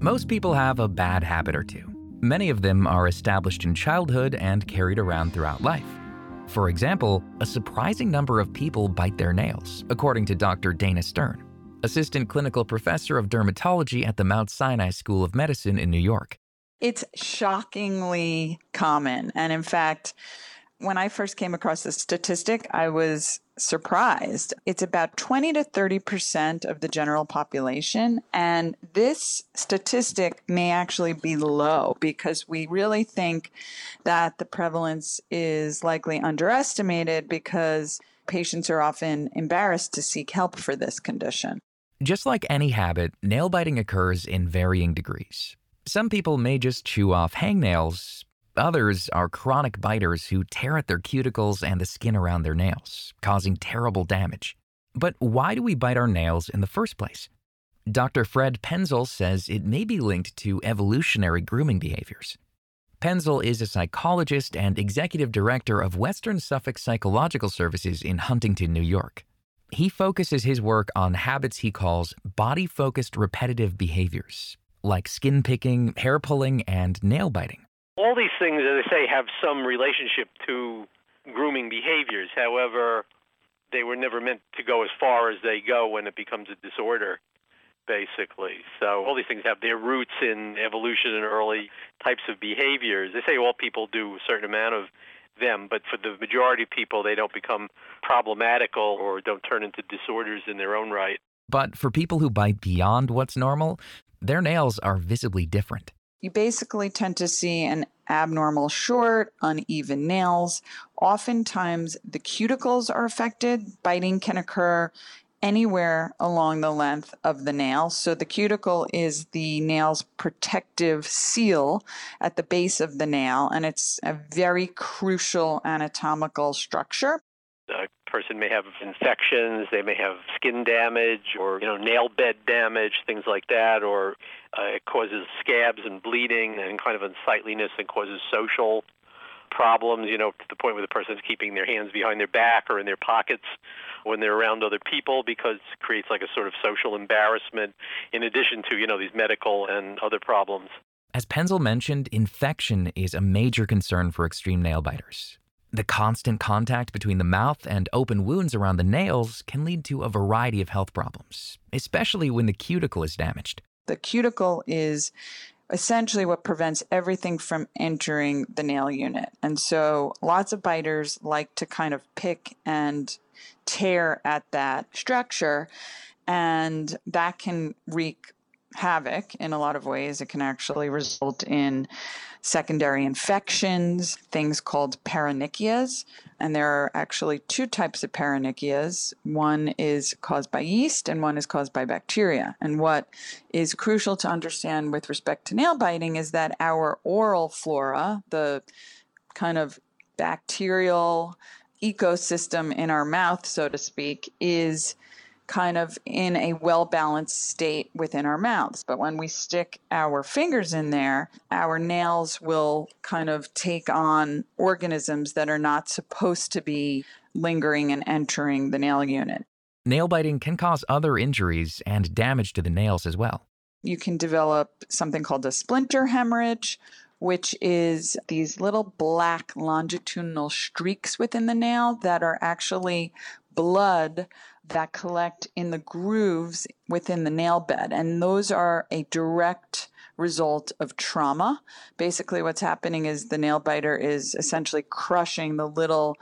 Most people have a bad habit or two. Many of them are established in childhood and carried around throughout life. For example, a surprising number of people bite their nails, according to Dr. Dana Stern, assistant clinical professor of dermatology at the Mount Sinai School of Medicine in New York. It's shockingly common. And in fact, when I first came across this statistic, I was surprised. It's about 20 to 30% of the general population. And this statistic may actually be low because we really think that the prevalence is likely underestimated because patients are often embarrassed to seek help for this condition. Just like any habit, nail biting occurs in varying degrees. Some people may just chew off hangnails. Others are chronic biters who tear at their cuticles and the skin around their nails, causing terrible damage. But why do we bite our nails in the first place? Dr. Fred Penzel says it may be linked to evolutionary grooming behaviors. Penzel is a psychologist and executive director of Western Suffolk Psychological Services in Huntington, New York. He focuses his work on habits he calls body focused repetitive behaviors, like skin picking, hair pulling, and nail biting. All these things, as I say, have some relationship to grooming behaviors. However, they were never meant to go as far as they go when it becomes a disorder, basically. So all these things have their roots in evolution and early types of behaviors. They say all people do a certain amount of them, but for the majority of people, they don't become problematical or don't turn into disorders in their own right. But for people who bite beyond what's normal, their nails are visibly different. You basically tend to see an abnormal short, uneven nails. Oftentimes, the cuticles are affected. Biting can occur anywhere along the length of the nail. So, the cuticle is the nail's protective seal at the base of the nail, and it's a very crucial anatomical structure. Person may have infections, they may have skin damage or you know nail bed damage, things like that, or uh, it causes scabs and bleeding and kind of unsightliness and causes social problems, you know, to the point where the person's keeping their hands behind their back or in their pockets when they're around other people because it creates like a sort of social embarrassment in addition to, you know, these medical and other problems. As Penzel mentioned, infection is a major concern for extreme nail biters. The constant contact between the mouth and open wounds around the nails can lead to a variety of health problems, especially when the cuticle is damaged. The cuticle is essentially what prevents everything from entering the nail unit. And so lots of biters like to kind of pick and tear at that structure, and that can wreak havoc in a lot of ways. It can actually result in secondary infections, things called paronychias. And there are actually two types of paronychias. One is caused by yeast and one is caused by bacteria. And what is crucial to understand with respect to nail biting is that our oral flora, the kind of bacterial ecosystem in our mouth, so to speak, is kind of in a well balanced state within our mouths. But when we stick our fingers in there, our nails will kind of take on organisms that are not supposed to be lingering and entering the nail unit. Nail biting can cause other injuries and damage to the nails as well. You can develop something called a splinter hemorrhage, which is these little black longitudinal streaks within the nail that are actually blood that collect in the grooves within the nail bed. And those are a direct result of trauma. Basically, what's happening is the nail biter is essentially crushing the little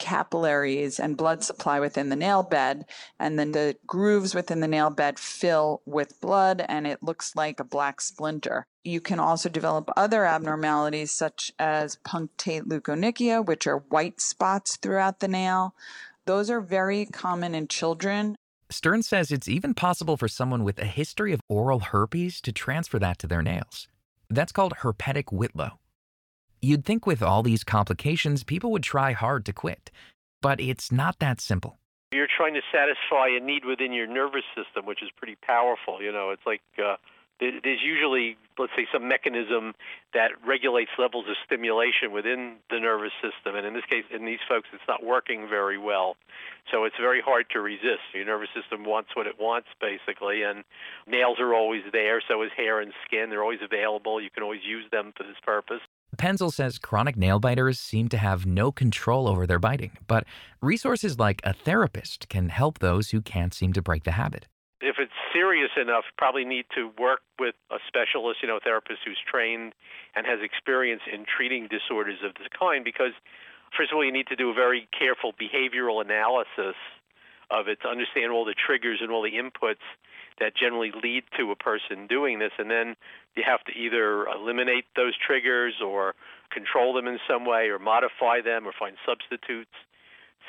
capillaries and blood supply within the nail bed, and then the grooves within the nail bed fill with blood and it looks like a black splinter. You can also develop other abnormalities such as punctate leukonychia, which are white spots throughout the nail. Those are very common in children. Stern says it's even possible for someone with a history of oral herpes to transfer that to their nails. That's called herpetic whitlow. You'd think with all these complications, people would try hard to quit, but it's not that simple. You're trying to satisfy a need within your nervous system, which is pretty powerful. You know, it's like uh, there's usually, let's say, some mechanism that regulates levels of stimulation within the nervous system. And in this case, in these folks, it's not working very well. So it's very hard to resist. Your nervous system wants what it wants, basically, and nails are always there. So is hair and skin. They're always available. You can always use them for this purpose. Penzel says chronic nail biters seem to have no control over their biting, but resources like a therapist can help those who can't seem to break the habit if it's serious enough, probably need to work with a specialist, you know, therapist who's trained and has experience in treating disorders of this kind. Because first of all, you need to do a very careful behavioral analysis of it to understand all the triggers and all the inputs that generally lead to a person doing this, and then you have to either eliminate those triggers or control them in some way or modify them or find substitutes.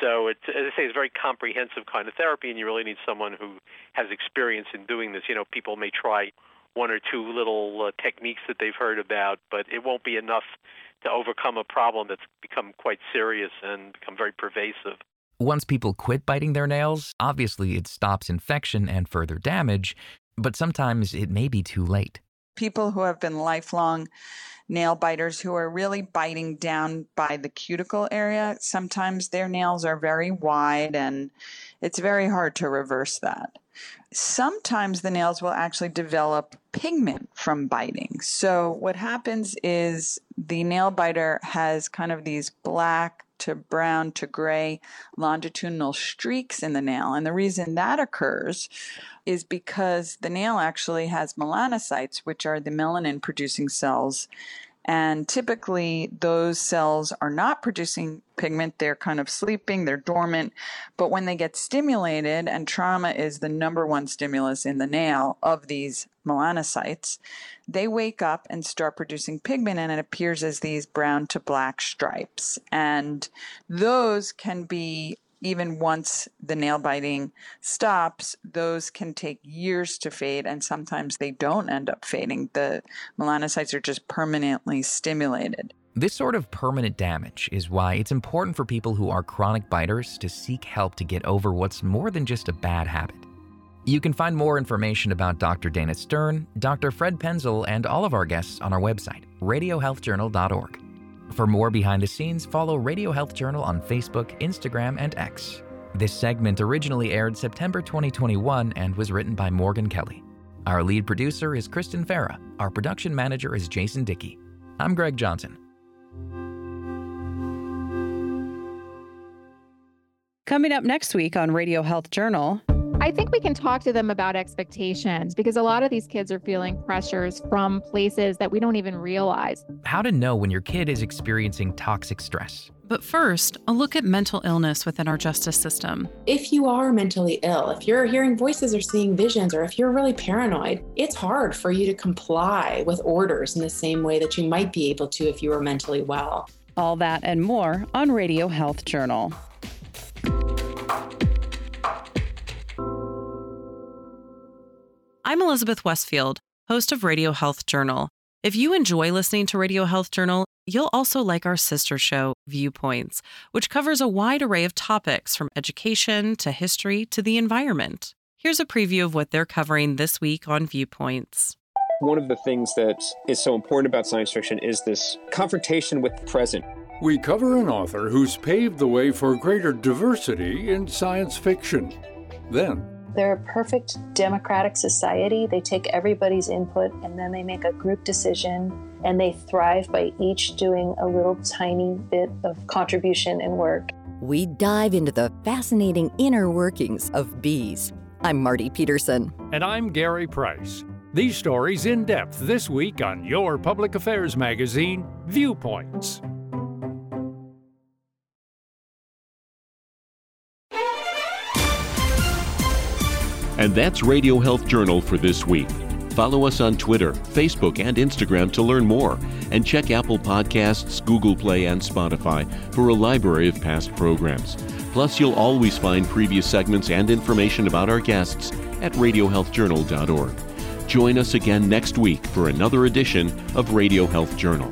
So it's, as I say, it's a very comprehensive kind of therapy, and you really need someone who has experience in doing this. You know, people may try one or two little uh, techniques that they've heard about, but it won't be enough to overcome a problem that's become quite serious and become very pervasive. Once people quit biting their nails, obviously it stops infection and further damage, but sometimes it may be too late. People who have been lifelong nail biters who are really biting down by the cuticle area. Sometimes their nails are very wide and it's very hard to reverse that. Sometimes the nails will actually develop pigment from biting. So, what happens is the nail biter has kind of these black to brown to gray longitudinal streaks in the nail. And the reason that occurs is because the nail actually has melanocytes, which are the melanin producing cells. And typically, those cells are not producing pigment. They're kind of sleeping, they're dormant. But when they get stimulated, and trauma is the number one stimulus in the nail of these melanocytes, they wake up and start producing pigment, and it appears as these brown to black stripes. And those can be even once the nail biting stops, those can take years to fade, and sometimes they don't end up fading. The melanocytes are just permanently stimulated. This sort of permanent damage is why it's important for people who are chronic biters to seek help to get over what's more than just a bad habit. You can find more information about Dr. Dana Stern, Dr. Fred Penzel, and all of our guests on our website, radiohealthjournal.org. For more behind the scenes, follow Radio Health Journal on Facebook, Instagram, and X. This segment originally aired September 2021 and was written by Morgan Kelly. Our lead producer is Kristen Farah. Our production manager is Jason Dickey. I'm Greg Johnson. Coming up next week on Radio Health Journal. I think we can talk to them about expectations because a lot of these kids are feeling pressures from places that we don't even realize. How to know when your kid is experiencing toxic stress. But first, a look at mental illness within our justice system. If you are mentally ill, if you're hearing voices or seeing visions, or if you're really paranoid, it's hard for you to comply with orders in the same way that you might be able to if you were mentally well. All that and more on Radio Health Journal. I'm Elizabeth Westfield, host of Radio Health Journal. If you enjoy listening to Radio Health Journal, you'll also like our sister show, Viewpoints, which covers a wide array of topics from education to history to the environment. Here's a preview of what they're covering this week on Viewpoints. One of the things that is so important about science fiction is this confrontation with the present. We cover an author who's paved the way for greater diversity in science fiction. Then, they're a perfect democratic society. They take everybody's input and then they make a group decision and they thrive by each doing a little tiny bit of contribution and work. We dive into the fascinating inner workings of bees. I'm Marty Peterson. And I'm Gary Price. These stories in depth this week on your public affairs magazine, Viewpoints. And that's Radio Health Journal for this week. Follow us on Twitter, Facebook, and Instagram to learn more, and check Apple Podcasts, Google Play, and Spotify for a library of past programs. Plus, you'll always find previous segments and information about our guests at radiohealthjournal.org. Join us again next week for another edition of Radio Health Journal.